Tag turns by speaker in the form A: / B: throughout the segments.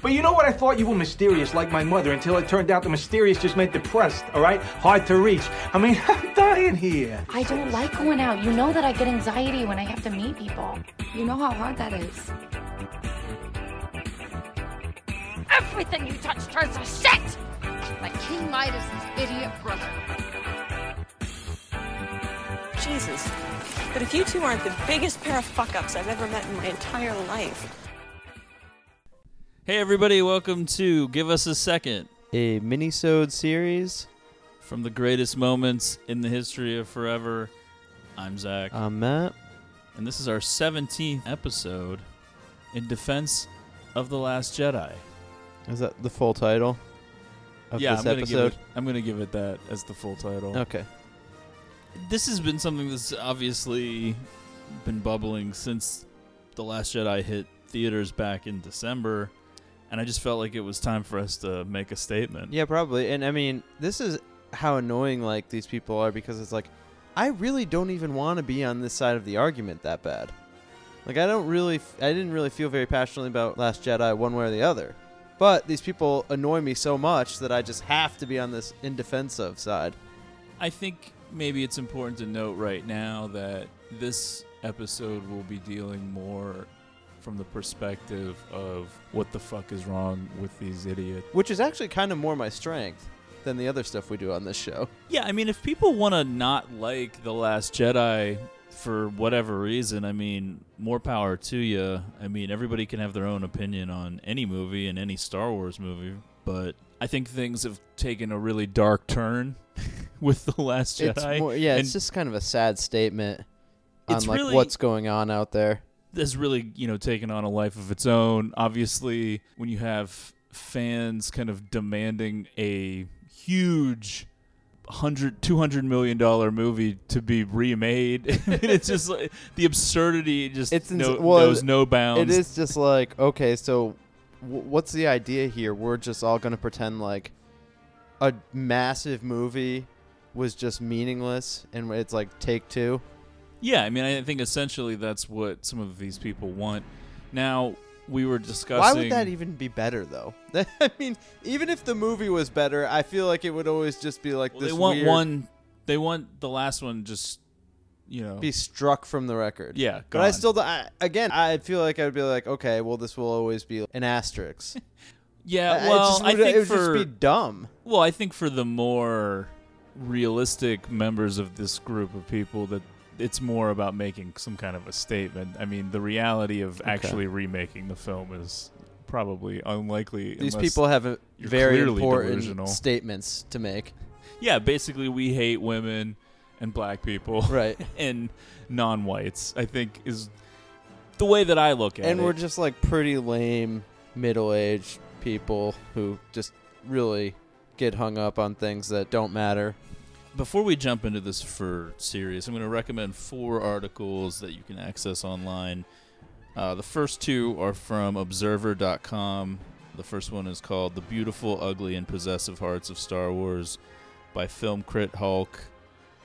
A: But you know what? I thought you were mysterious like my mother until it turned out the mysterious just meant depressed, all right? Hard to reach. I mean, I'm dying here.
B: I don't like going out. You know that I get anxiety when I have to meet people. You know how hard that is.
C: Everything you touch turns to shit! Like King Midas's idiot brother.
D: Jesus. But if you two aren't the biggest pair of fuck ups I've ever met in my entire life.
E: Hey everybody, welcome to Give Us a Second
F: a mini-sode series.
E: from the greatest moments in the history of forever. I'm Zach,
F: I'm Matt.
E: and this is our 17th episode in defense of the Last Jedi.
F: Is that the full title of
E: yeah,
F: this
E: I'm gonna
F: episode?
E: give it. I'm gonna give it that as the full title.
F: Okay.
E: This has been something that's obviously been bubbling since the Last Jedi hit theaters back in December, and I just felt like it was time for us to make a statement.
F: Yeah, probably. And I mean, this is how annoying like these people are because it's like I really don't even want to be on this side of the argument that bad. Like I don't really f- I didn't really feel very passionately about Last Jedi one way or the other. But these people annoy me so much that I just have to be on this in indefensive side.
E: I think maybe it's important to note right now that this episode will be dealing more from the perspective of what the fuck is wrong with these idiots.
F: Which is actually kind of more my strength than the other stuff we do on this show.
E: Yeah, I mean, if people want to not like The Last Jedi for whatever reason, I mean, more power to you. I mean, everybody can have their own opinion on any movie and any Star Wars movie, but I think things have taken a really dark turn with The Last Jedi.
F: It's more, yeah, it's just kind of a sad statement on like
E: really-
F: what's going on out there.
E: has really you know taken on a life of its own obviously when you have fans kind of demanding a huge 100 200 million dollar movie to be remade I mean, it's just like the absurdity just
F: It's ins-
E: no,
F: well,
E: knows no bounds
F: It is just like okay, so w- what's the idea here? We're just all gonna pretend like a massive movie was just meaningless, and it's like take two.
E: yeah i mean i think essentially that's what some of these people want now we were discussing
F: Why would that even be better though? I mean, even if the movie was better, I feel like it would always just be like
E: well,
F: this.
E: they want
F: weird-
E: one they want the last one just you know
F: be struck from the record.
E: yeah
F: But I still, I, again, I feel like I would be like, okay, well, this will always be an asterisk.
E: yeah
F: I-
E: well i
F: would-
E: think
F: it would
E: for
F: just be dumb.
E: Well, I think for the more realistic members of this group of people that it's more about making some kind of a statement. I mean, the reality of
F: Okay.
E: actually remaking the film is probably unlikely.
F: These people have a very important
E: delusional.
F: statements to make.
E: yeah, basically we hate women and black people
F: Right.
E: and non-whites. I think is the way that I look at
F: and
E: it.
F: And we're just like pretty lame middle-aged people who just really get hung up on things that don't matter.
E: Before we jump into this for serious, I'm going to recommend four articles that you can access online. Uh, the first two are from Observer.com. The first one is called The Beautiful, Ugly, and Possessive Hearts of Star Wars by Film Crit Hulk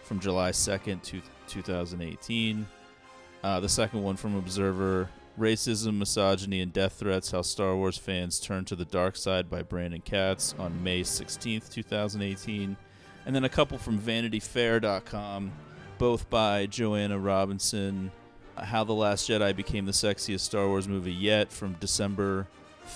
E: from July 2nd, to 2018. Uh, the second one from Observer Racism, Misogyny, and Death Threats How Star Wars Fans Turn to the Dark Side by Brandon Katz on May 16th, 2018 and then a couple from VanityFair.com, both by Joanna Robinson. How the Last Jedi became the sexiest Star Wars movie yet from December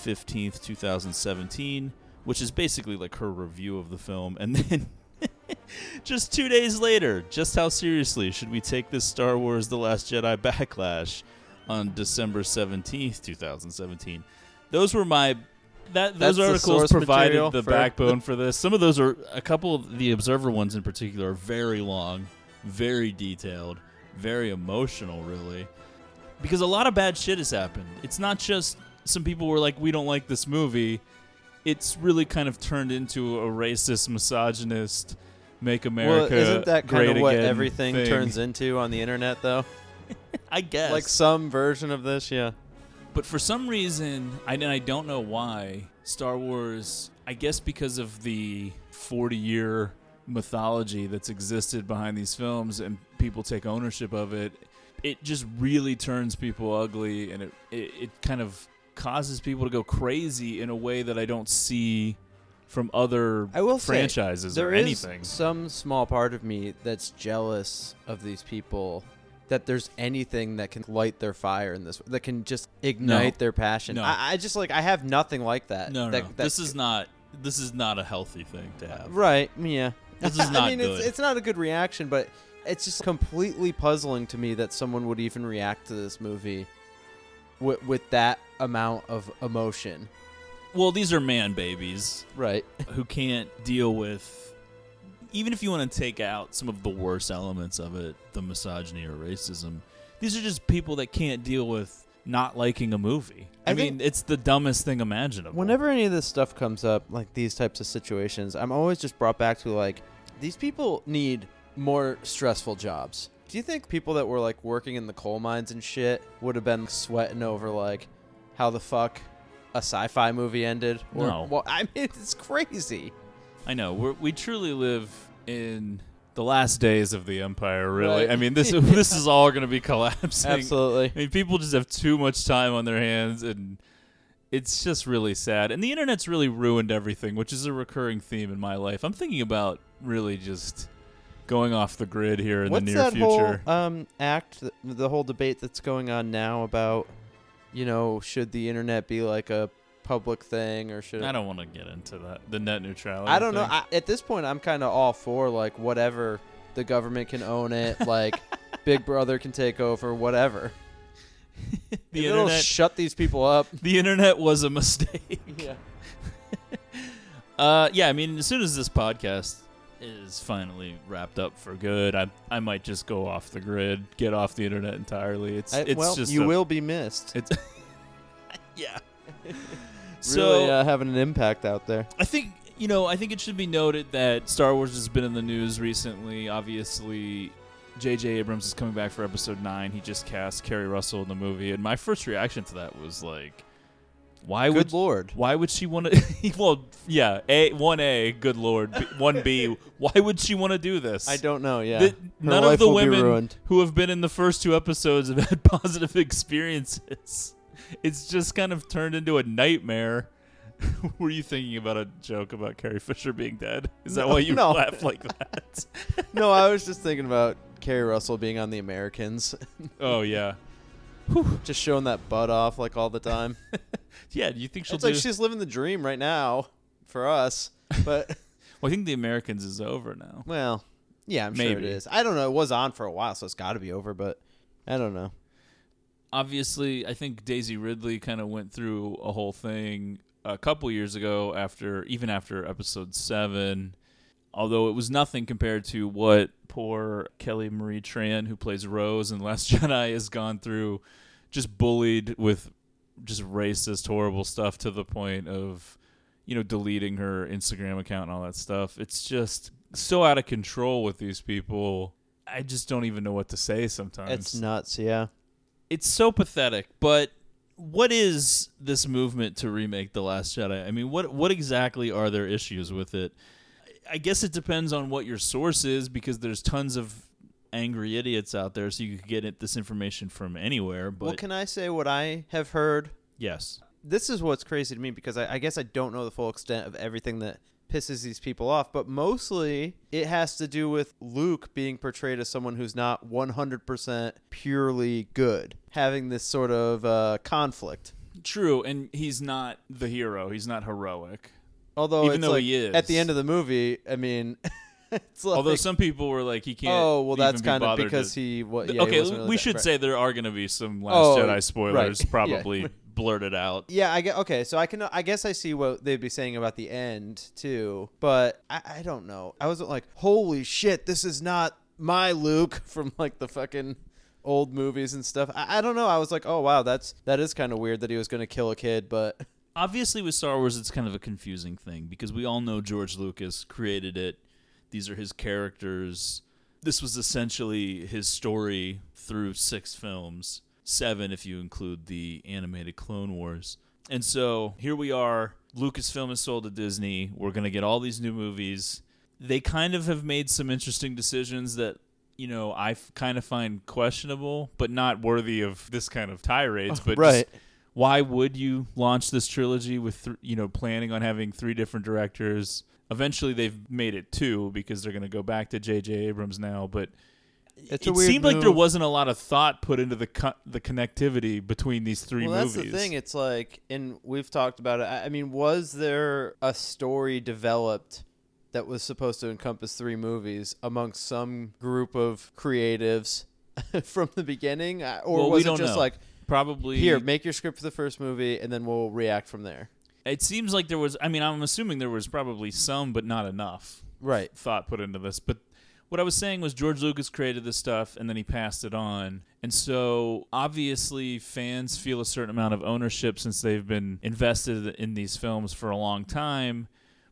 E: 15th, 2017, which is basically like her review of the film. And then just two days later, just how seriously should we take this Star Wars The Last Jedi backlash on December 17th, 2017? Those were my that
F: That's
E: those
F: the
E: articles
F: source
E: provided the
F: for-
E: backbone for this. Some of those are a couple of the Observer ones in particular are very long, very detailed, very emotional, really. Because a lot of bad shit has happened. It's not just some people were like, "We don't like this movie." It's really kind of turned into a racist, misogynist, make America
F: well, isn't that kind
E: great
F: of what
E: again
F: everything
E: thing.
F: turns into on the internet, though?
E: I guess.
F: Like some version of this, yeah.
E: But for some reason, I, and I don't know why, Star Wars, I guess because of the 40 year mythology that's existed behind these films and people take ownership of it, it just really turns people ugly, and it, it it kind of causes people to go crazy in a way that I don't see from other
F: I will say,
E: franchises
F: There
E: or
F: is
E: anything.
F: some small part of me that's jealous of these people that there's anything that can light their fire in this that can just ignite their passion.
E: No.
F: I, I just like I have nothing like that.
E: no, no,
F: that,
E: no.
F: that-
E: this is not this is not a healthy thing to have.
F: right. Yeah,
E: This is not
F: I mean,
E: good.
F: it's it's not a good reaction, but it's just completely puzzling to me that someone would even react to this movie with with that amount of emotion.
E: Well, these are man babies
F: Right.
E: who can't deal with even if you want to take out some of the worst elements of it, the misogyny or racism. These are just people that can't deal with not liking a movie. I,
F: I
E: mean, it's the dumbest thing imaginable.
F: Whenever any of this stuff comes up, like these types of situations, I'm always just brought back to like these people need more stressful jobs. Do you think people that were like working in the coal mines and shit would have been sweating over like how the fuck a sci-fi movie ended? Or,
E: No.
F: Well, I mean, it's crazy.
E: I know we're, we truly live in the last days of the empire. Really,
F: Right.
E: I mean this this is all going to be collapsing.
F: Absolutely.
E: I mean, people just have too much time on their hands, and it's just really sad. And the internet's really ruined everything, which is a recurring theme in my life. I'm thinking about really just going off the grid here in
F: What's
E: the near
F: that
E: future.
F: whole um act, th- the whole debate that's going on now about, you know, should the internet be like a public thing or should it
E: I don't want to get into that. The net neutrality.
F: I don't know.
E: thing.
F: I, at this point, I'm kind of all for like whatever the government can own it, like Big Brother can take over, whatever.
E: the
F: If it'll
E: internet.
F: shut these people up.
E: the internet was a mistake.
F: Yeah.
E: Uh, yeah, I mean, as soon as this podcast is finally wrapped up for good, I I might just go off the grid, get off the internet entirely. It's
F: I-
E: it's
F: well,
E: just
F: you
E: a-
F: will be missed.
E: It's yeah. So
F: really uh, having an impact out there.
E: I think you know I think it should be noted that Star Wars has been in the news recently. Obviously, J.J. Abrams is coming back for Episode Nine. He just cast Keri Russell in the movie, and my first reaction to that was like, "Why would
F: lord.
E: why would she want to? well, yeah, a one A, good lord, B, one B. Why would she want to do this?
F: I don't know. Yeah.
E: The- none of the women who have been in the first two episodes have had positive experiences. It's just kind of turned into a nightmare. Were you thinking about a joke about Carrie Fisher being dead? Is that
F: No,
E: why you
F: no.
E: laugh like that?
F: no, I was just thinking about Keri Russell being on The Americans,
E: oh yeah,
F: just showing that butt off like all the time.
E: yeah. Do you think she'll
F: it's
E: do?
F: like she's living the dream right now for us. But
E: well, I think The Americans is over now.
F: Well, yeah, I'm sure it is. I don't know. It was on for a while, so it's got to be over. But I don't know.
E: Obviously, I think Daisy Ridley kind of went through a whole thing a couple years ago after even after episode 7 although it was nothing compared to what poor Kelly Marie Tran who plays Rose in Last Jedi has gone through just bullied with just racist horrible stuff to the point of you know deleting her Instagram account and all that stuff it's just so out of control with these people I just don't even know what to say sometimes
F: It's nuts. Yeah.
E: It's so pathetic. But what is this movement to remake The Last Jedi? I mean, what what exactly are their issues with it? I guess it depends on what your source is because there's tons of angry idiots out there, so you could get it, this information from anywhere. But
F: well, can I say what I have heard?
E: yes,
F: This is what's crazy to me because I, I guess I don't know the full extent of everything that pisses these people off, but mostly it has to do with Luke being portrayed as someone who's not 100% purely good, having this sort of uh, conflict.
E: true, and he's not the hero. He's not heroic.
F: Although
E: Even
F: it's
E: though
F: like,
E: he is.
F: at the end of the movie, I mean, it's like,
E: Although some people were like, he can't.
F: oh well, that's
E: even be
F: kind of because
E: to-
F: he?
E: Th-
F: Yeah, he
E: okay,
F: wasn't really
E: we
F: that-
E: should
F: right.
E: say there are going to be some Last
F: Oh,
E: Jedi
F: right.
E: spoilers,
F: Yeah.
E: probably blurted out.
F: Yeah, I get okay. So I can, I guess I see what they'd be saying about the end too, but I, I don't know. I wasn't like, holy shit, this is not my Luke from like the fucking old movies and stuff. I, I don't know. I was like, oh wow, that's that is kind of weird that he was gonna kill a kid, but
E: obviously with Star Wars it's kind of a confusing thing because we all know George Lucas created it. These are his characters. This was essentially his story through six films, seven if you include the animated Clone Wars. And so here we are. Lucasfilm is sold to Disney. We're going to get all these new movies. They kind of have made some interesting decisions that you know, I f- kind of find questionable, but not worthy of this kind of tirades. Oh, but just
F: Right.
E: why would you launch this trilogy with, th- you know, planning on having three different directors? Eventually, they've made it two because they're going to go back to J.J. Abrams now. But
F: It's
E: it
F: weird
E: seemed like there wasn't a lot of thought put into the co- the connectivity between these three
F: well,
E: movies.
F: that's the thing. It's like, and we've talked about it. I I mean, was there a story developed that was supposed to encompass three movies amongst some group of creatives from the beginning, or
E: Well,
F: was
E: we
F: it
E: don't
F: just
E: know.
F: like,
E: Probably
F: here, make your script for the first movie, and then we'll react from there?
E: It seems like there was. I mean, I'm assuming there was probably some, but not enough
F: Right.
E: thought put into this. But what I was saying was George Lucas created this stuff and then he passed it on. And so obviously fans feel a certain amount of ownership since they've been invested in these films for a long time.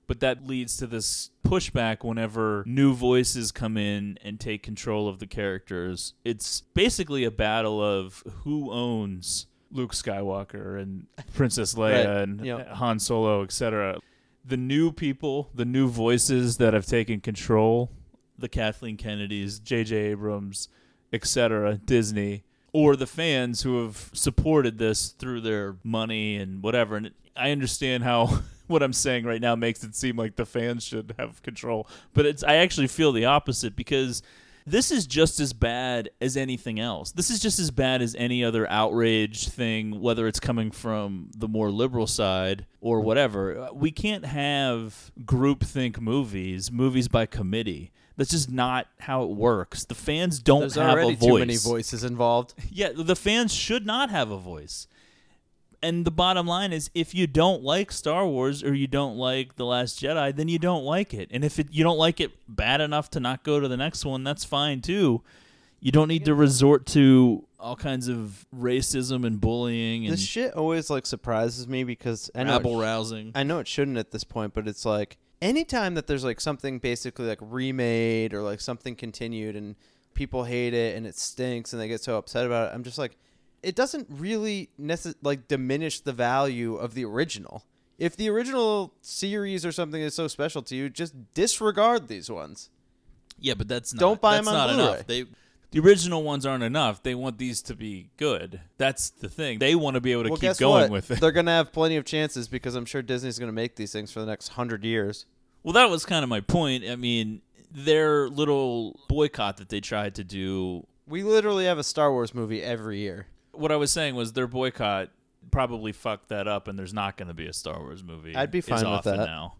E: But that leads to this pushback whenever new voices come in and take control of the characters. It's basically a battle of who owns Luke Skywalker and Princess Leia
F: Right.
E: and
F: Yep.
E: Han Solo, etc. The new people, the new voices that have taken control, the Kathleen Kennedys, J.J. Abrams, etc., Disney, or the fans who have supported this through their money and whatever. And I understand how what I'm saying right now makes it seem like the fans should have control, but it's I actually feel the opposite because this is just as bad as anything else. This is just as bad as any other outrage thing, whether it's coming from the more liberal side or whatever. We can't have groupthink movies, movies by committee. That's just not how it works. The fans don't
F: There's
E: have
F: already
E: a voice.
F: too many voices involved.
E: Yeah, the fans should not have a voice. And the bottom line is if you don't like Star Wars or you don't like The Last Jedi, then you don't like it. And if it, you don't like it bad enough to not go to the next one, that's fine too. You don't need to resort to all kinds of racism and bullying and
F: This shit always like surprises me because I know it
E: rabble rousing.
F: I know it shouldn't at this point, but it's like anytime that there's like something basically like remade or like something continued and people hate it and it stinks and they get so upset about it, I'm just like, it doesn't really necess- like diminish the value of the original. If the original series or something is so special to you, just disregard these ones.
E: Yeah, but that's not,
F: Don't buy
E: that's
F: 'em on
E: not
F: Blu-ray.
E: enough. They the original ones aren't enough. They want these to be good. That's the thing. They want to be able to
F: well,
E: keep going
F: what?
E: with it.
F: They're gonna have plenty of chances because I'm sure Disney's gonna make these things for the next hundred years.
E: Well, that was kind of my point. I mean, their little boycott that they tried to do.
F: We literally have a Star Wars movie every year.
E: What I was saying was their boycott probably fucked that up, and there's not going to be a Star Wars movie.
F: I'd be fine with that.
E: now.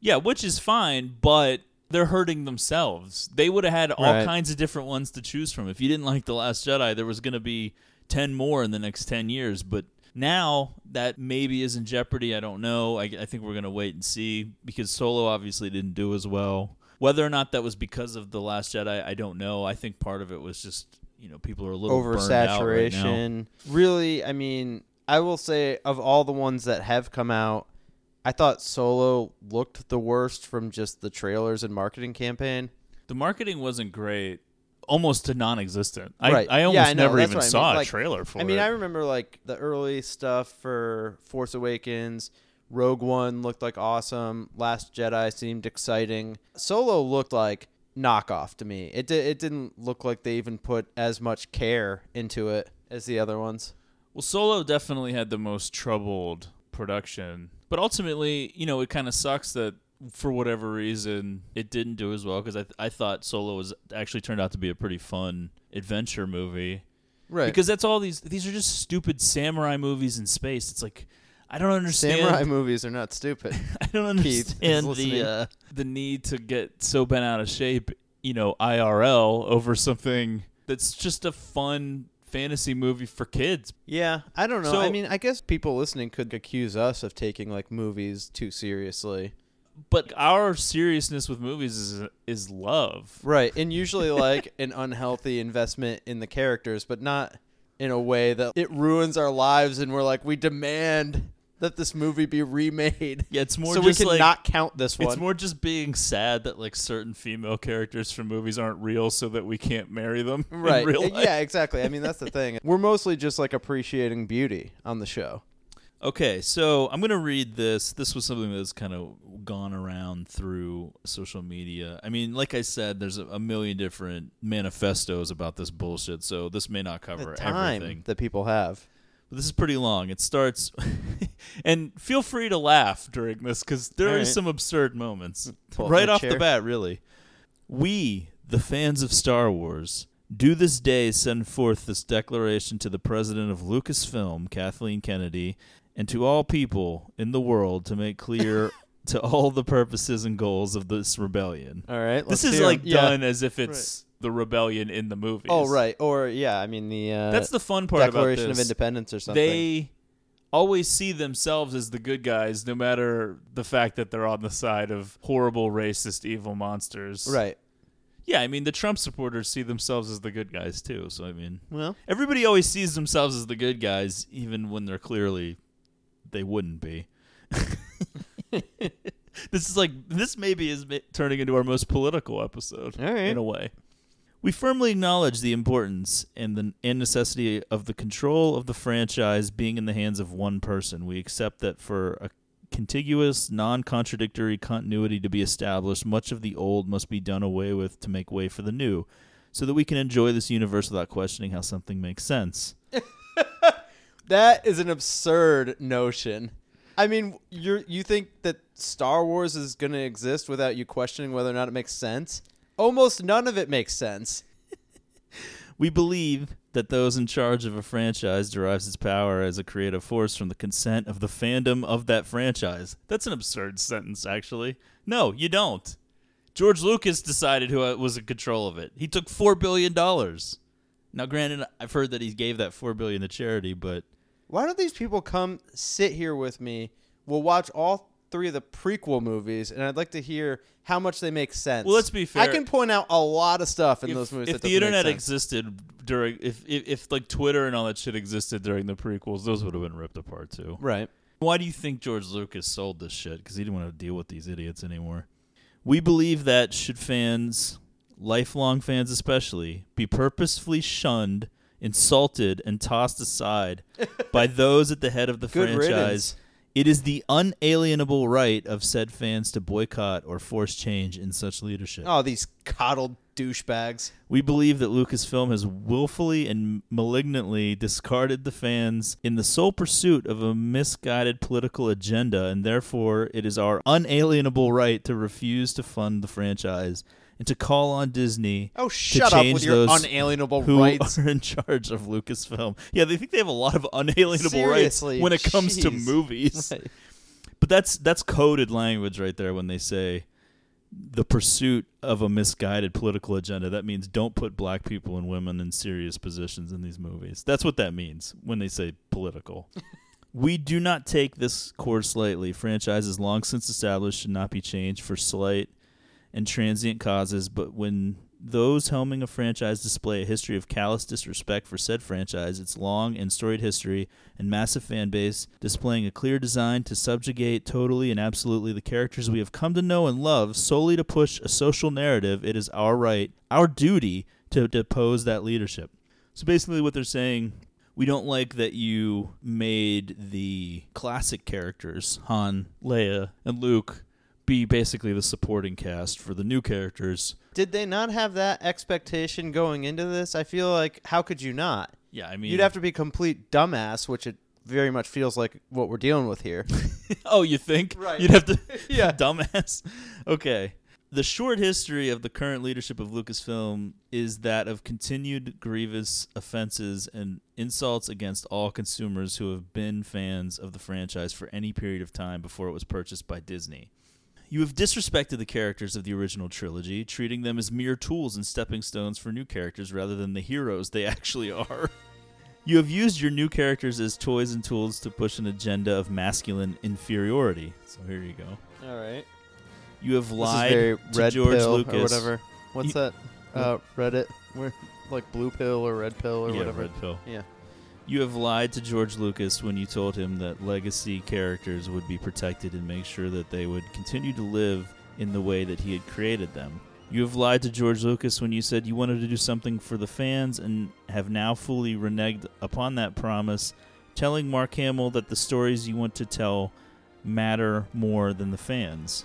E: Yeah, which is fine, but they're hurting themselves. They would have had all
F: Right.
E: kinds of different ones to choose from. If you didn't like The Last Jedi, there was going to be 10 more in the next 10 years. But now that maybe is in jeopardy. I don't know. I, I think we're going to wait and see because Solo obviously didn't do as well. Whether or not that was because of The Last Jedi, I don't know. I think part of it was just, you know, people are a little out right
F: oversaturation. really, I mean, I will say of all the ones that have come out, I thought Solo looked the worst from just the trailers and marketing campaign.
E: The marketing wasn't great, almost to non-existent. I,
F: Right.
E: I
F: Yeah,
E: almost
F: I
E: never even
F: I mean.
E: saw a trailer for
F: I mean,
E: it.
F: I remember like the early stuff for Force Awakens. Rogue One looked like awesome. Last Jedi seemed exciting. Solo looked like knockoff to me. It di- it didn't look like they even put as much care into it as the other ones.
E: Well, Solo definitely had the most troubled production, but ultimately, you know, it kind of sucks that for whatever reason it didn't do as well because I th- I thought Solo was actually turned out to be a pretty fun adventure movie
F: Right.
E: because that's all these these are just stupid samurai movies in space. It's like I don't understand.
F: samurai movies are not stupid.
E: I don't understand the uh, the need to get so bent out of shape, you know, IRL over something that's just a fun fantasy movie for kids.
F: Yeah, I don't know.
E: So-
F: I mean, I guess people listening could accuse us of taking like movies too seriously.
E: But our seriousness with movies is is love.
F: Right, and usually like an unhealthy investment in the characters, but not in a way that it ruins our lives and we're like we demand that this movie be remade.
E: Yeah, it's more
F: so we can
E: like
F: not count this one.
E: it's more just being sad that like certain female characters from movies aren't real, so that we can't marry them
F: right.
E: in real life.
F: Yeah, exactly. I mean, that's the thing. We're mostly just like appreciating beauty on the show.
E: Okay, so I'm going to read this. This was something that's kind of gone around through social media. I mean, like I said, there's a, a million different manifestos about this bullshit, so this may not cover
F: the time
E: everything.
F: that people have.
E: But this is pretty long. It starts, and feel free to laugh during this because there
F: All
E: are
F: right.
E: some absurd moments.
F: Pull
E: right
F: my
E: off the bat, really. We, the fans of Star Wars, do this day send forth this declaration to the president of Lucasfilm, Kathleen Kennedy, and to all people in the world to make clear to all the purposes and goals of this rebellion.
F: All right.
E: This is like
F: Yeah.
E: done as if it's the rebellion in the movies.
F: Oh right. Or yeah, I mean the uh,
E: That's the fun part
F: Declaration
E: about
F: of. Independence or something.
E: They always see themselves as the good guys, no matter the fact that they're on the side of horrible, racist, evil monsters.
F: right.
E: Yeah, I mean, the Trump supporters see themselves as the good guys, too. So, I mean,
F: Well,
E: everybody always sees themselves as the good guys, even when they're clearly they wouldn't be. this is like, this maybe is turning into our most political episode
F: All right.
E: in a way. We firmly acknowledge the importance and the and necessity of the control of the franchise being in the hands of one person. We accept that for a contiguous, non-contradictory continuity to be established, much of the old must be done away with to make way for the new, so that we can enjoy this universe without questioning how something makes sense.
F: that is an absurd notion. I mean, you you think that Star Wars is going to exist without you questioning whether or not it makes sense? Almost none of it makes sense.
E: We believe that those in charge of a franchise derives its power as a creative force from the consent of the fandom of that franchise. That's an absurd sentence, actually. No, you don't. George Lucas decided who uh, was in control of it. He took four billion dollars. Now, granted, I've heard that he gave that four billion to charity, but
F: Why don't these people come sit here with me? We'll watch all three of the prequel movies, and I'd like to hear how much they make sense.
E: Well, let's be fair.
F: I can point out a lot of stuff in
E: if,
F: those movies.
E: if
F: that
E: the internet existed during, if, if if like Twitter and all that shit existed during the prequels, those would have been ripped apart too.
F: right?
E: Why do you think George Lucas sold this shit? Because he didn't want to deal with these idiots anymore. We believe that should fans, lifelong fans especially, be purposefully shunned, insulted, and tossed aside by those at the head of the
F: Good
E: franchise,
F: riddance.
E: It is the unalienable right of said fans to boycott or force change in such leadership.
F: Oh, these coddled douchebags.
E: We believe that Lucasfilm has willfully and malignantly discarded the fans in the sole pursuit of a misguided political agenda, and therefore it is our unalienable right to refuse to fund the franchise and to call on Disney
F: Oh,
E: to
F: shut up with your unalienable
E: who
F: rights.
E: are in charge of Lucasfilm. Yeah, they think they have a lot of unalienable
F: Seriously,
E: rights when it comes to movies.
F: Right.
E: But that's that's coded language right there when they say the pursuit of a misguided political agenda. That means don't put black people and women in serious positions in these movies. That's what that means when they say political. we do not take this course lightly. Franchises long since established should not be changed for slight and transient causes, but when those helming a franchise display a history of callous disrespect for said franchise, its long and storied history and massive fan base, displaying a clear design to subjugate totally and absolutely the characters we have come to know and love solely to push a social narrative, it is our right, our duty, to depose that leadership. So basically, what they're saying. We don't like that you made the classic characters, Han, Leia, and Luke, be basically the supporting cast for the new characters.
F: Did they not have that expectation going into this? I feel like how could you not?
E: Yeah, I mean,
F: You'd have to be complete dumbass, which it very much feels like what we're dealing with here.
E: oh, you think?
F: Right.
E: You'd have to.
F: Yeah.
E: dumbass. Okay. The short history of the current leadership of Lucasfilm is that of continued grievous offenses and insults against all consumers who have been fans of the franchise for any period of time before it was purchased by Disney. You have disrespected the characters of the original trilogy, treating them as mere tools and stepping stones for new characters rather than the heroes they actually are. You have used your new characters as toys and tools to push an agenda of masculine inferiority. So here you go.
F: All right.
E: You have lied
F: very
E: to
F: red
E: George
F: pill
E: Lucas
F: or whatever. What's
E: You-
F: that? Uh, Reddit, where like blue pill or red pill or
E: yeah,
F: whatever.
E: red pill.
F: Yeah.
E: You have lied to George Lucas when you told him that legacy characters would be protected and make sure that they would continue to live in the way that he had created them. You have lied to George Lucas when you said you wanted to do something for the fans and have now fully reneged upon that promise telling Mark Hamill that the stories you want to tell matter more than the fans.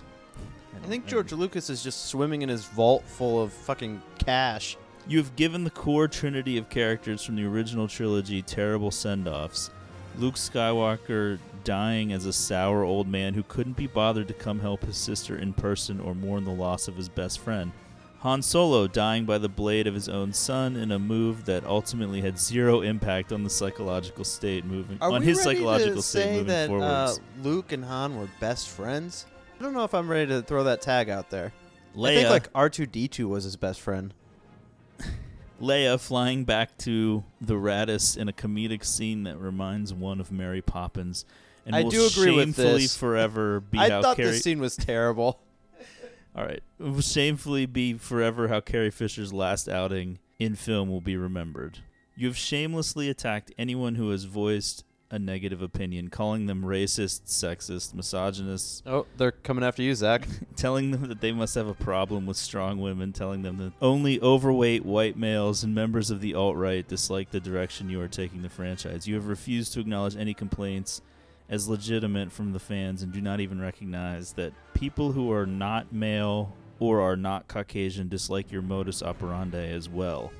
F: I think George Lucas is just swimming in his vault full of fucking cash.
E: You have given the core trinity of characters from the original trilogy terrible send offs. Luke Skywalker dying as a sour old man who couldn't be bothered to come help his sister in person or mourn the loss of his best friend. Han Solo dying by the blade of his own son in a move that ultimately had zero impact on the psychological state moving
F: Are
E: on
F: we
E: his
F: ready
E: psychological
F: to
E: state
F: say
E: moving
F: that uh,
E: forwards.
F: Luke and Han were best friends? I don't know if I'm ready to throw that tag out there.
E: Leia, I
F: think like R2D2 was his best friend.
E: Leia flying back to the Raddus in a comedic scene that reminds one of Mary Poppins, and
F: I
E: will
F: do agree with
E: shamefully
F: this.
E: forever be
F: I
E: how
F: thought
E: Carrie.
F: this scene was terrible.
E: All right, it will shamefully be forever how Carrie Fisher's last outing in film will be remembered. You have shamelessly attacked anyone who has voiced a negative opinion, calling them racist, sexist, misogynist,
F: Oh, they're coming after you, Zach.
E: telling them that they must have a problem with strong women, telling them that only overweight white males and members of the alt right dislike the direction you are taking the franchise. You have refused to acknowledge any complaints as legitimate from the fans and do not even recognize that people who are not male or are not Caucasian dislike your modus operandi as well.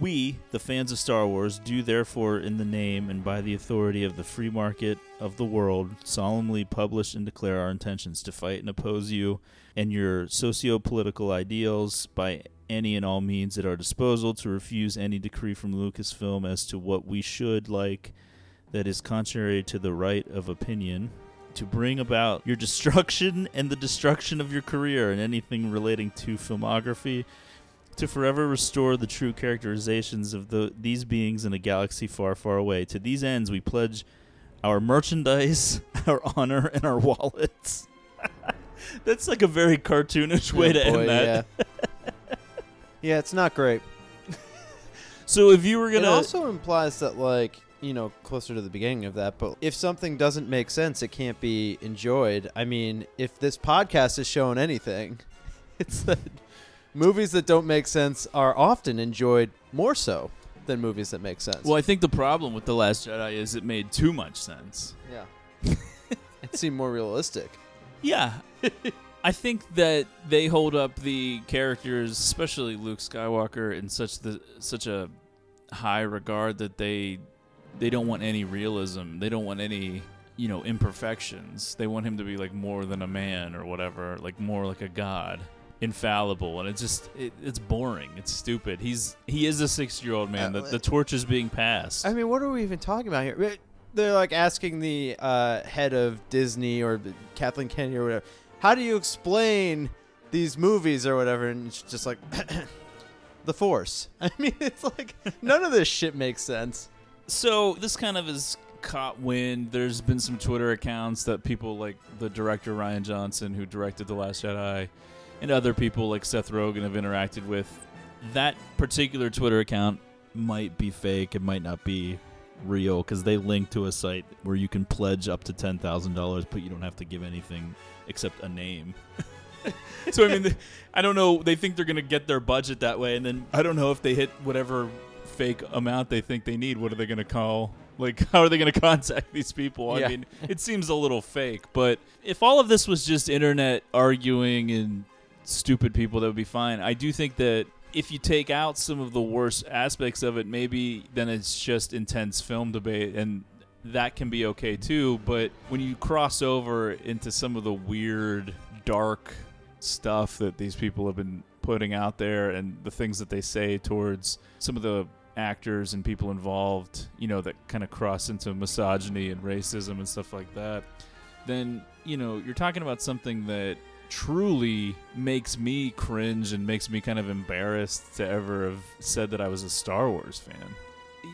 E: We, the fans of Star Wars, do therefore, in the name and by the authority of the free market of the world, solemnly publish and declare our intentions to fight and oppose you and your socio political ideals by any and all means at our disposal, to refuse any decree from Lucasfilm as to what we should like that is contrary to the right of opinion, to bring about your destruction and the destruction of your career and anything relating to filmography to forever restore the true characterizations of the, these beings in a galaxy far, far away. To these ends, we pledge our merchandise, our honor, and our wallets. That's like a very cartoonish way
F: Oh,
E: to
F: boy,
E: end that.
F: Yeah. yeah, it's not great.
E: So if you were gonna, it
F: also implies that, like, you know, closer to the beginning of that, but if something doesn't make sense, it can't be enjoyed. I mean, if this podcast is showing anything, it's that movies that don't make sense are often enjoyed more so than movies that make sense.
E: well, I think the problem with the Last Jedi is it made too much sense.
F: Yeah. it seemed more realistic.
E: Yeah. I think that they hold up the characters, especially Luke Skywalker, in such the such a high regard that they they don't want any realism. They don't want any, you know, imperfections. They want him to be like more than a man or whatever, like more like a god, infallible. And it's just it, it's boring. It's stupid. He's he is a 6-year-old man.
F: Uh,
E: the, the torch is being passed.
F: I mean, what are we even talking about here? They're like asking the uh, head of Disney or Kathleen Kennedy or whatever, how do you explain these movies or whatever? And it's just like, the Force. I mean, it's like none of this shit makes sense.
E: So this kind of is caught wind. There's been some Twitter accounts that people like the director Rian Johnson, who directed The Last Jedi, and other people like Seth Rogen have interacted with. That particular Twitter account might be fake. It might not be real because they link to a site where you can pledge up to ten thousand dollars, but you don't have to give anything except a name. so I mean, I don't know. They think they're gonna get their budget that way, and then I don't know if they hit whatever fake amount they think they need. What are they gonna call? Like, how are they gonna contact these people?
F: Yeah.
E: I mean, it seems a little fake. But if all of this was just internet arguing and stupid people, that would be fine. I do think that if you take out some of the worst aspects of it, maybe then it's just intense film debate and that can be okay too. But when you cross over into some of the weird, dark stuff that these people have been putting out there and the things that they say towards some of the actors and people involved, you know, that kind of cross into misogyny and racism and stuff like that, then, you know, you're talking about something that truly makes me cringe and makes me kind of embarrassed to ever have said that I was a Star Wars fan.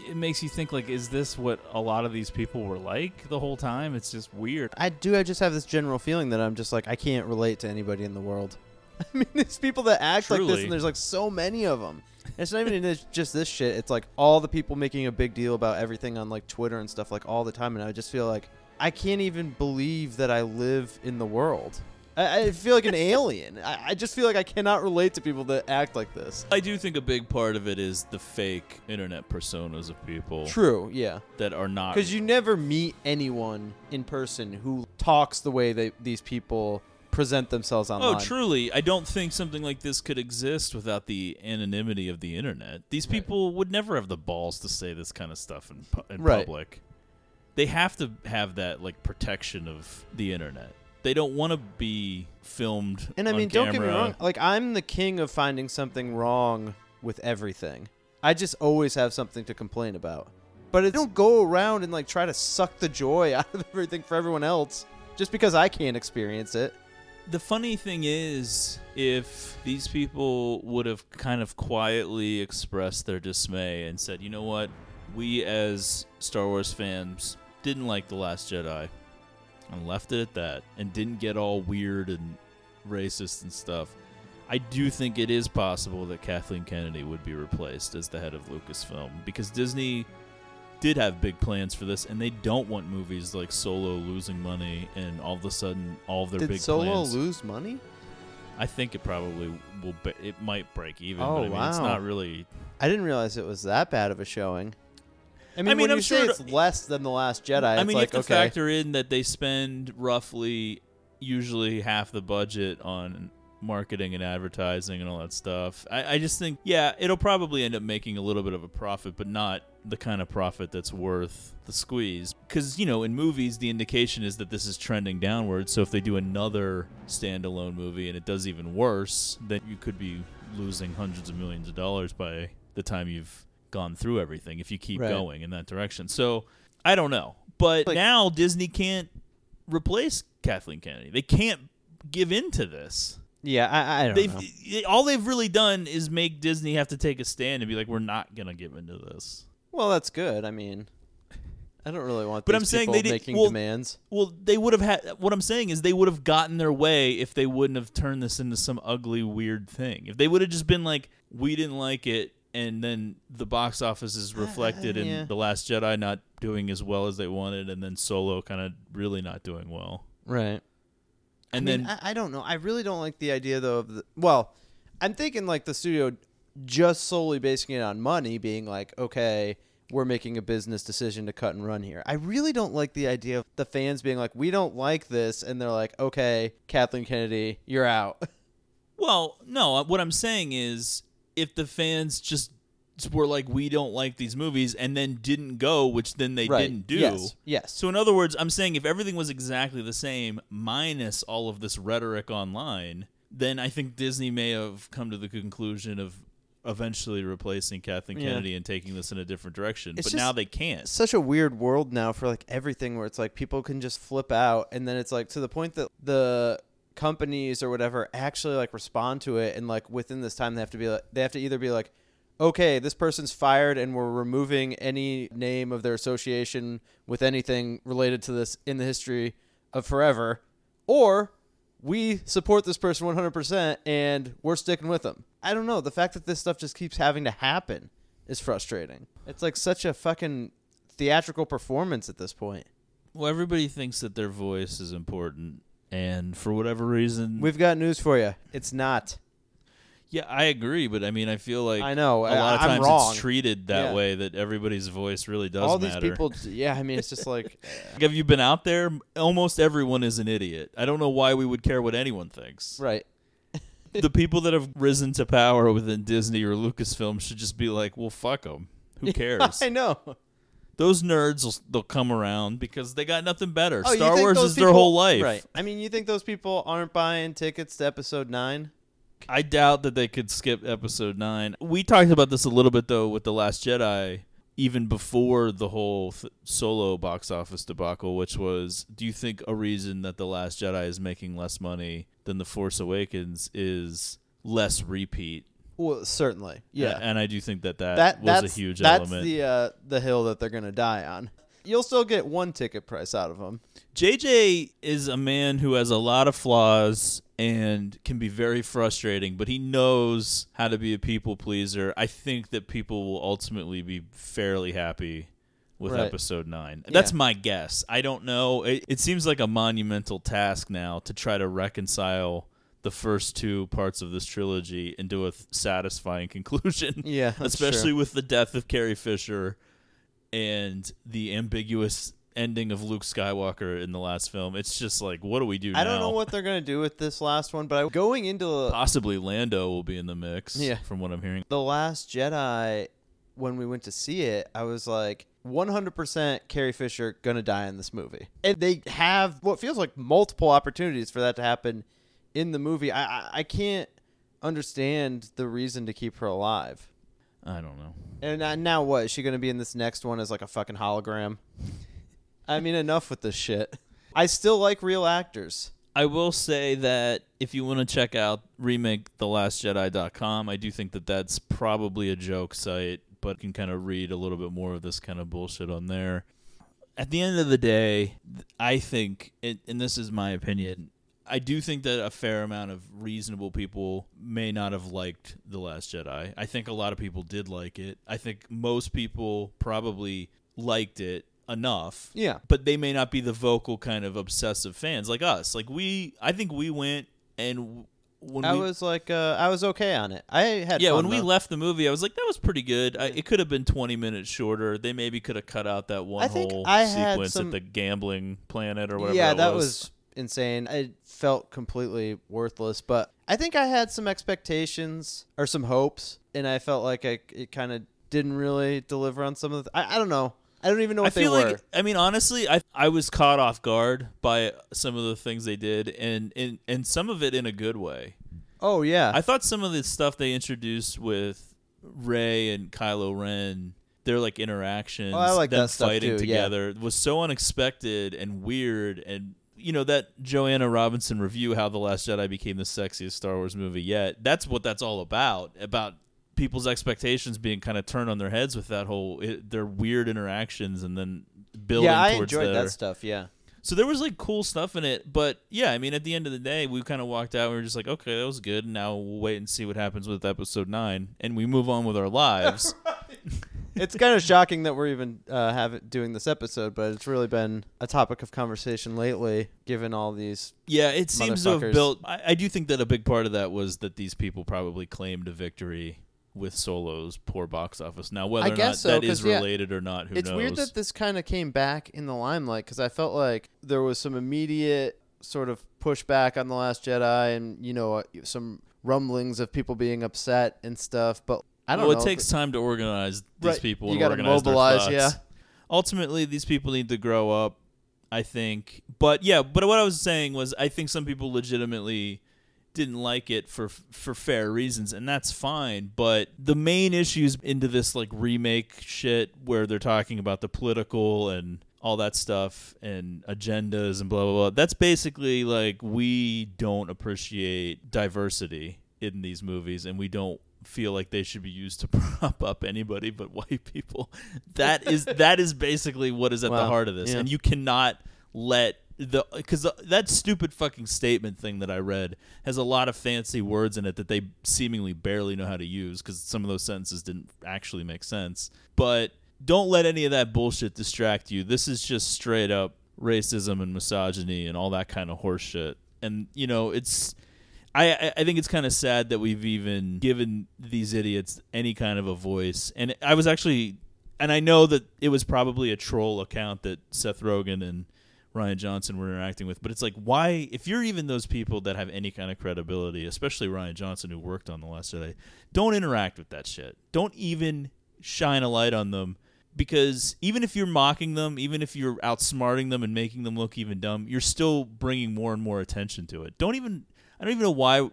E: It makes you think like is this what a lot of these people were like the whole time? It's just weird.
F: I do. I just have this general feeling that I'm just like I can't relate to anybody in the world. I mean, there's people that act like this, and there's like so many of them. It's not even this, just this shit. It's like all the people making a big deal about everything on like Twitter and stuff like all the time, and I just feel like I can't even believe that I live in the world. I, I feel like an alien. I, I just feel like I cannot relate to people that act like this.
E: I do think a big part of it is the fake internet personas of people
F: True, yeah.
E: that are not.
F: Because you never meet anyone in person who talks the way that these people present themselves oh, online.
E: Oh, truly. I don't think something like this could exist without the anonymity of the internet. These people would never have the balls to say this kind of stuff in, pu- in
F: Right.
E: public. They have to have that like protection of the internet. They don't want to be filmed.
F: And I mean, don't get me
E: camera.
F: wrong. Like, I'm the king of finding something wrong with everything. I just always have something to complain about. But I don't go around and like try to suck the joy out of everything for everyone else just because I can't experience it.
E: The funny thing is, if these people would have kind of quietly expressed their dismay and said, you know what, we as Star Wars fans didn't like The Last Jedi, and left it at that, and didn't get all weird and racist and stuff, I do think it is possible that Kathleen Kennedy would be replaced as the head of Lucasfilm because Disney did have big plans for this, and they don't want movies like Solo losing money and all of a sudden all of their
F: Did
E: big
F: Solo
E: plans.
F: lose money?
E: I think it probably will. Be, it might break even.
F: Oh,
E: but I mean, it's not really.
F: I didn't realize it was that bad of a showing. I mean,
E: I
F: mean,
E: I'm sure
F: it's less than The Last Jedi,
E: I
F: it's
E: mean,
F: like,
E: you have to
F: okay.
E: factor in that they spend roughly, usually half the budget on marketing and advertising and all that stuff. I, I just think, yeah, it'll probably end up making a little bit of a profit, but not the kind of profit that's worth the squeeze. Because you know, in movies, the indication is that this is trending downward. So if they do another standalone movie and it does even worse, then you could be losing hundreds of millions of dollars by the time you've gone through everything if you keep
F: Right.
E: going in that direction. So I don't know. But
F: Like-
E: now Disney can't replace Kathleen Kennedy. They can't give in to this.
F: Yeah, I, I don't
E: They've
F: know.
E: all they've really done is make Disney have to take a stand and be like, "We're not gonna give into this."
F: Well, that's good. I mean, I don't really want
E: But
F: these
E: I'm saying
F: people
E: they
F: making
E: well-
F: demands.
E: Well, they would have had. What I'm saying is they would have gotten their way if they wouldn't have turned this into some ugly, weird thing. If they would have just been like, "We didn't like it," and then the box office is reflected
F: Uh, yeah.
E: in the Last Jedi not doing as well as they wanted, and then Solo kind of really not doing well.
F: Right.
E: And
F: I mean,
E: then
F: I, I don't know. I really don't like the idea though of the. Well, I'm thinking like the studio just solely basing it on money, being like, okay, we're making a business decision to cut and run here. I really don't like the idea of the fans being like, we don't like this, and they're like, okay, Kathleen Kennedy, you're out.
E: Well, no, uh, what I'm saying is if the fans just were like we don't like these movies and then didn't go, which then they
F: right.
E: didn't do.
F: Yes. Yes.
E: So in other words, I'm saying if everything was exactly the same minus all of this rhetoric online, then I think Disney may have come to the conclusion of eventually replacing Kathleen
F: Yeah.
E: Kennedy and taking this in a different direction.
F: It's
E: but now they can't.
F: Such a weird world now for like everything where it's like people can just flip out and then it's like to the point that the companies or whatever actually like respond to it and like within this time they have to be like they have to either be like okay this person's fired and we're removing any name of their association with anything related to this in the history of forever or we support this person 100% and we're sticking with them. I don't know. The fact that this stuff just keeps having to happen is frustrating. It's like such a fucking theatrical performance at this point.
E: Well, everybody thinks that their voice is important, and for whatever reason,
F: We've got news for you. It's not.
E: yeah, I agree. But I mean, I feel like
F: I know.
E: a lot of
F: I'm
E: times
F: wrong.
E: it's treated that
F: Yeah.
E: way that everybody's voice really does
F: All
E: matter.
F: these people, yeah, I mean, it's just like,
E: Like, eh. have you been out there? Almost everyone is an idiot. I don't know why we would care what anyone thinks.
F: right.
E: the people that have risen to power within Disney or Lucasfilm should just be like, well, fuck them. Who cares?
F: I know.
E: Those nerds will they'll come around because they got nothing better.
F: Oh,
E: Star Wars is their whole life.
F: Right. I mean, you think those people aren't buying tickets to episode nine?
E: I doubt that they could skip episode nine. We talked about this a little bit though with the Last Jedi, even before the whole th- solo box office debacle, which was, do you think a reason that the Last Jedi is making less money than the Force Awakens is less repeat?
F: Well, certainly. Yeah.
E: and I do think that that,
F: that
E: was
F: that's
E: a huge
F: that's
E: element.
F: the uh, the hill that they're gonna die on. You'll still get one ticket price out of them.
E: JJ is a man who has a lot of flaws and can be very frustrating, but he knows how to be a people pleaser. I think that people will ultimately be fairly happy with
F: Right.
E: episode 9. That's
F: Yeah.
E: my guess. I don't know. It, it seems like a monumental task now to try to reconcile the first two parts of this trilogy into a th- satisfying conclusion.
F: Yeah,
E: especially
F: true.
E: with the death of Carrie Fisher and the ambiguous ending of Luke Skywalker in the last film. It's just like, what do we do
F: I don't know what they're gonna do with this last one, but I, going into the,
E: Possibly Lando will be in the mix.
F: Yeah.
E: from what I'm hearing.
F: the Last Jedi, when we went to see it, I was like, 100% Carrie Fisher gonna die in this movie, and they have what feels like multiple opportunities for that to happen in the movie. I I, I can't understand the reason to keep her alive.
E: I don't know.
F: And uh, now what? Is she going to be in this next one as like a fucking hologram? I mean, enough with this shit. I still like real actors.
E: I will say that if you want to check out remake thelastjedi.com, I do think that that's probably a joke site, but you can kind of read a little bit more of this kind of bullshit on there. At the end of the day, I think, and this is my opinion, I do think that a fair amount of reasonable people may not have liked The Last Jedi. I think a lot of people did like it. I think most people probably liked it enough
F: Yeah.
E: but they may not be the vocal kind of obsessive fans like us. Like we, I think we went and when
F: I
E: we,
F: was like, uh, I was okay on it. I had
E: yeah, when we left the movie, I was like, that was pretty good. I, it could have been twenty minutes shorter. They maybe could have cut out that one
F: I
E: whole sequence
F: some-
E: at the gambling planet or whatever.
F: yeah, that
E: was.
F: was insane. It felt completely worthless, but I think I had some expectations or some hopes, and I felt like I it kind of didn't really deliver on some of the. I, I don't know. I don't even know
E: I
F: what they
E: feel
F: were.
E: like I mean honestly, I I was caught off guard by some of the things they did, and and and some of it in a good way.
F: oh yeah,
E: I thought some of the stuff they introduced with Rey and Kylo Ren, their like interactions,
F: Oh, I like
E: them
F: that
E: fighting
F: too, yeah.
E: together, was so unexpected and weird. And you know that Joanna Robinson review, how the Last Jedi became the sexiest Star Wars movie yet. That's what that's all about. About people's expectations being kind of turned on their heads with that whole it, their weird interactions and then building
F: yeah, I
E: towards
F: enjoyed
E: their,
F: that stuff. Yeah.
E: so there was like cool stuff in it, but yeah, I mean, at the end of the day, we kind of walked out. and We were just like, okay, that was good. Now we'll wait and see what happens with episode nine, and we move on with our lives.
F: it's kind of shocking that we're even uh, have it doing this episode, but it's really been a topic of conversation lately, given all these.
E: yeah, it seems to have built. I, I do think that a big part of that was that these people probably claimed a victory with Solo's poor box office. Now, whether or not
F: so,
E: that is
F: 'cause, yeah,
E: related or not, who
F: it's
E: knows?
F: weird that this kind of came back in the limelight because I felt like there was some immediate sort of pushback on the Last Jedi, and you know uh, some rumblings of people being upset and stuff. But I don't
E: well,
F: know.
E: it takes time to organize these
F: Right,
E: people
F: you gotta mobilize, yeah.
E: Ultimately, these people need to grow up. I think, but yeah, but what I was saying was, I think some people legitimately didn't like it for for fair reasons, and that's fine. But the main issues into this like remake shit, where they're talking about the political and all that stuff and agendas and blah blah blah. That's basically like we don't appreciate diversity in these movies, and we don't feel like they should be used to prop up anybody but white people. That is that is basically what is at the heart of this,
F: Yeah.
E: and you cannot let the because that stupid fucking statement thing that I read has a lot of fancy words in it that they seemingly barely know how to use because some of those sentences didn't actually make sense. But don't let any of that bullshit distract you. This is just straight up racism and misogyny and all that kind of horse shit. And you know, it's I I- think it's kind of sad that we've even given these idiots any kind of a voice. And I was actually and I know that it was probably a troll account that Seth Rogen and Rian Johnson were interacting with, but it's like why if you're even those people that have any kind of credibility, especially Rian Johnson who worked on The Last Jedi, don't interact with that shit. Don't even shine a light on them because even if you're mocking them, even if you're outsmarting them and making them look even dumb, you're still bringing more and more attention to it. Don't even I don't even know why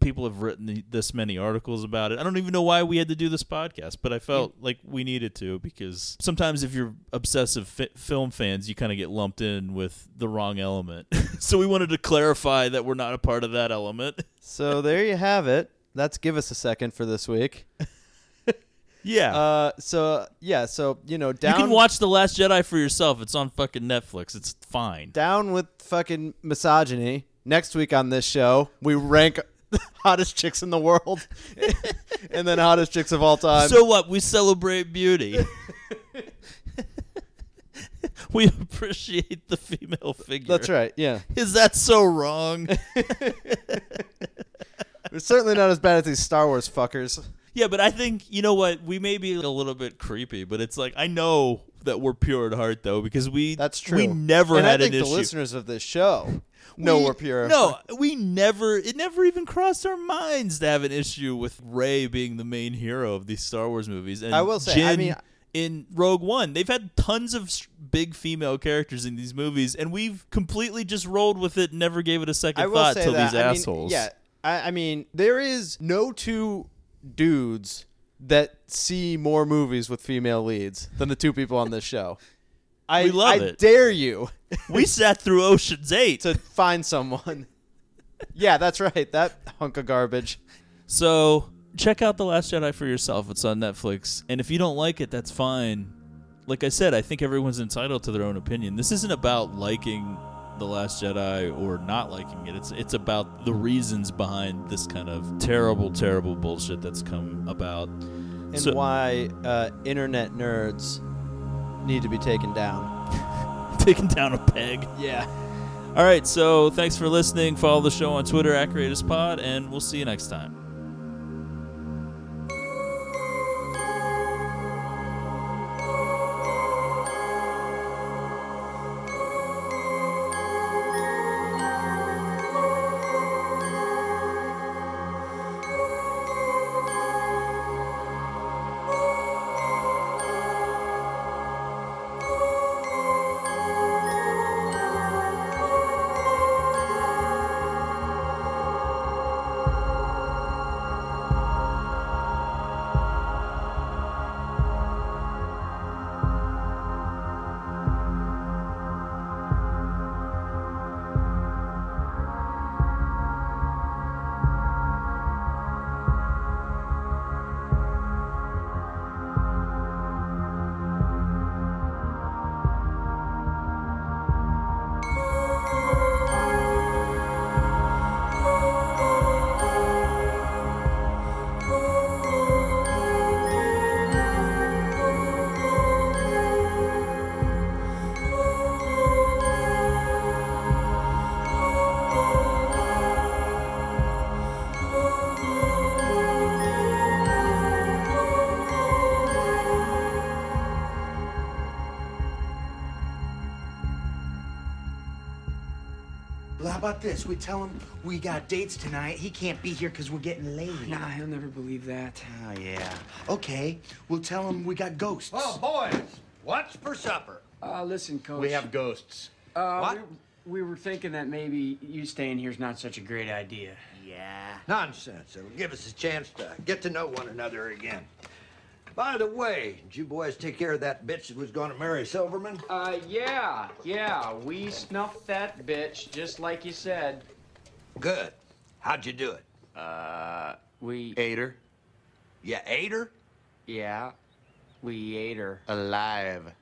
E: people have written this many articles about it. I don't even know why we had to do this podcast, but I felt like we needed to because sometimes if you're obsessive fi- film fans, you kind of get lumped in with the wrong element. so we wanted to clarify that we're not a part of that element.
F: so there you have it. That's give us a second for this week.
E: Yeah.
F: Uh, so yeah, so you know,
E: you
F: down
E: can watch The Last Jedi for yourself. It's on fucking Netflix. It's fine.
F: down with fucking misogyny. Next week on this show, we rank hottest chicks in the world, and then hottest chicks of all time.
E: So what? We celebrate beauty. We appreciate the female figure.
F: That's right. Yeah,
E: Is that so wrong?
F: it's certainly not as bad as these Star Wars fuckers.
E: yeah, but I think you know what? We may be a little bit creepy, but it's like I know that we're pure at heart though because we
F: That's true.
E: We never
F: and
E: had
F: I think
E: an
F: the
E: issue.
F: listeners of this show know
E: We-
F: we're pure.
E: No, we never. It never even crossed our minds to have an issue with Rey being the main hero of these Star Wars movies. And
F: I will say, I mean-
E: in Rogue One, they've had tons of big female characters in these movies, and we've completely just rolled with it, never gave it a second thought till
F: that.
E: these
F: I mean,
E: assholes.
F: yeah, I, I mean, there is no two dudes that see more movies with female leads than the two people on this show. I,
E: We love
F: I
E: it.
F: dare you
E: we sat through Ocean's Eight.
F: to find someone. yeah, that's right. That hunk of garbage.
E: So check out The Last Jedi for yourself. It's on Netflix. And if you don't like it, that's fine. Like I said, I think everyone's entitled to their own opinion. This isn't about liking The Last Jedi or not liking it. It's it's about the reasons behind this kind of terrible, terrible bullshit that's come about.
F: And
E: So-
F: why uh, internet nerds need to be taken down.
E: Taking down a peg.
F: Yeah.
E: All right, so thanks for listening. Follow the show on Twitter at GreatestPod, and we'll see you next time.
G: About this? We tell him we got dates tonight. He can't be here because we're getting late.
H: Nah, he'll never believe that.
G: Oh, yeah. Okay, we'll tell him we got ghosts.
I: Oh, boys, what's for supper?
H: Uh, listen, Coach.
I: We have ghosts.
H: Uh,
I: what?
H: We, we were thinking that maybe you staying here is not such a great idea.
G: Yeah.
I: Nonsense. It'll give us a chance to get to know one another again. By the way, did you boys take care of that bitch that was going to marry Silverman?
H: Uh, yeah, yeah. We snuffed that bitch just like you said.
I: Good. How'd you do it?
H: Uh, we.
I: Ate her? You ate her?
H: Yeah, we ate her.
I: Alive.